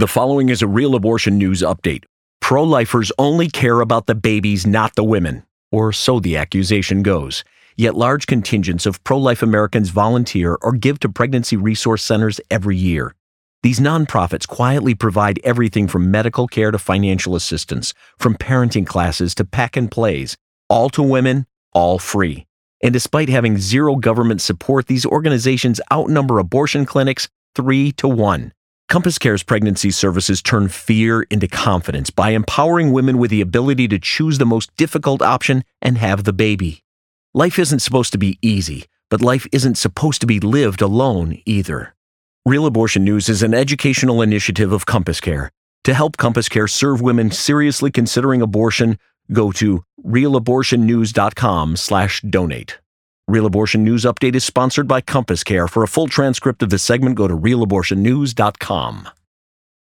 The following is a real abortion news update. Pro lifers only care about the babies, not the women, or so the accusation goes. Yet large contingents of pro life Americans volunteer or give to pregnancy resource centers every year. These nonprofits quietly provide everything from medical care to financial assistance, from parenting classes to pack and plays, all to women, all free. And despite having zero government support, these organizations outnumber abortion clinics three to one. CompassCare's pregnancy services turn fear into confidence by empowering women with the ability to choose the most difficult option and have the baby. Life isn't supposed to be easy, but life isn't supposed to be lived alone either. Real Abortion News is an educational initiative of CompassCare. To help CompassCare serve women seriously considering abortion, go to realabortionnews.com/donate. Real Abortion News Update is sponsored by CompassCare. For a full transcript of this segment, go to realabortionnews.com.